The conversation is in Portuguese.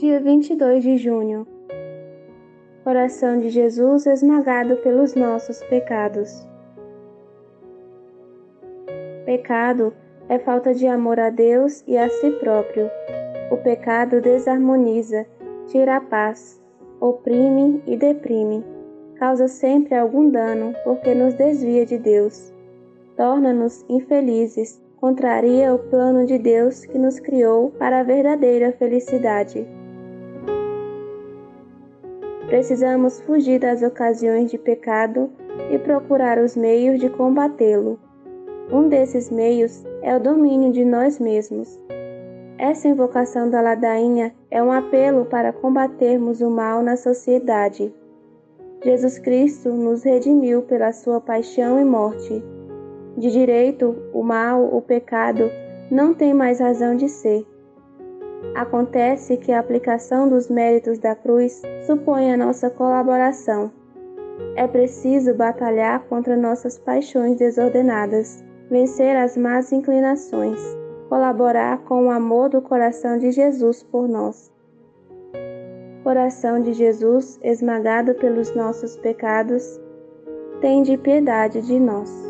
dia 22 de junho. Coração de Jesus esmagado pelos nossos pecados. Pecado é falta de amor a Deus e a si próprio. O pecado desarmoniza, tira a paz, oprime e deprime. Causa sempre algum dano porque nos desvia de Deus. Torna-nos infelizes, contraria o plano de Deus que nos criou para a verdadeira felicidade. Precisamos fugir das ocasiões de pecado e procurar os meios de combatê-lo. Um desses meios é o domínio de nós mesmos. Essa invocação da ladainha é um apelo para combatermos o mal na sociedade. Jesus Cristo nos redimiu pela sua paixão e morte. De direito, o mal, o pecado, não tem mais razão de ser. Acontece que a aplicação dos méritos da cruz supõe a nossa colaboração. É preciso batalhar contra nossas paixões desordenadas, vencer as más inclinações, colaborar com o amor do coração de Jesus por nós. Coração de Jesus, esmagado pelos nossos pecados, tem de piedade de nós.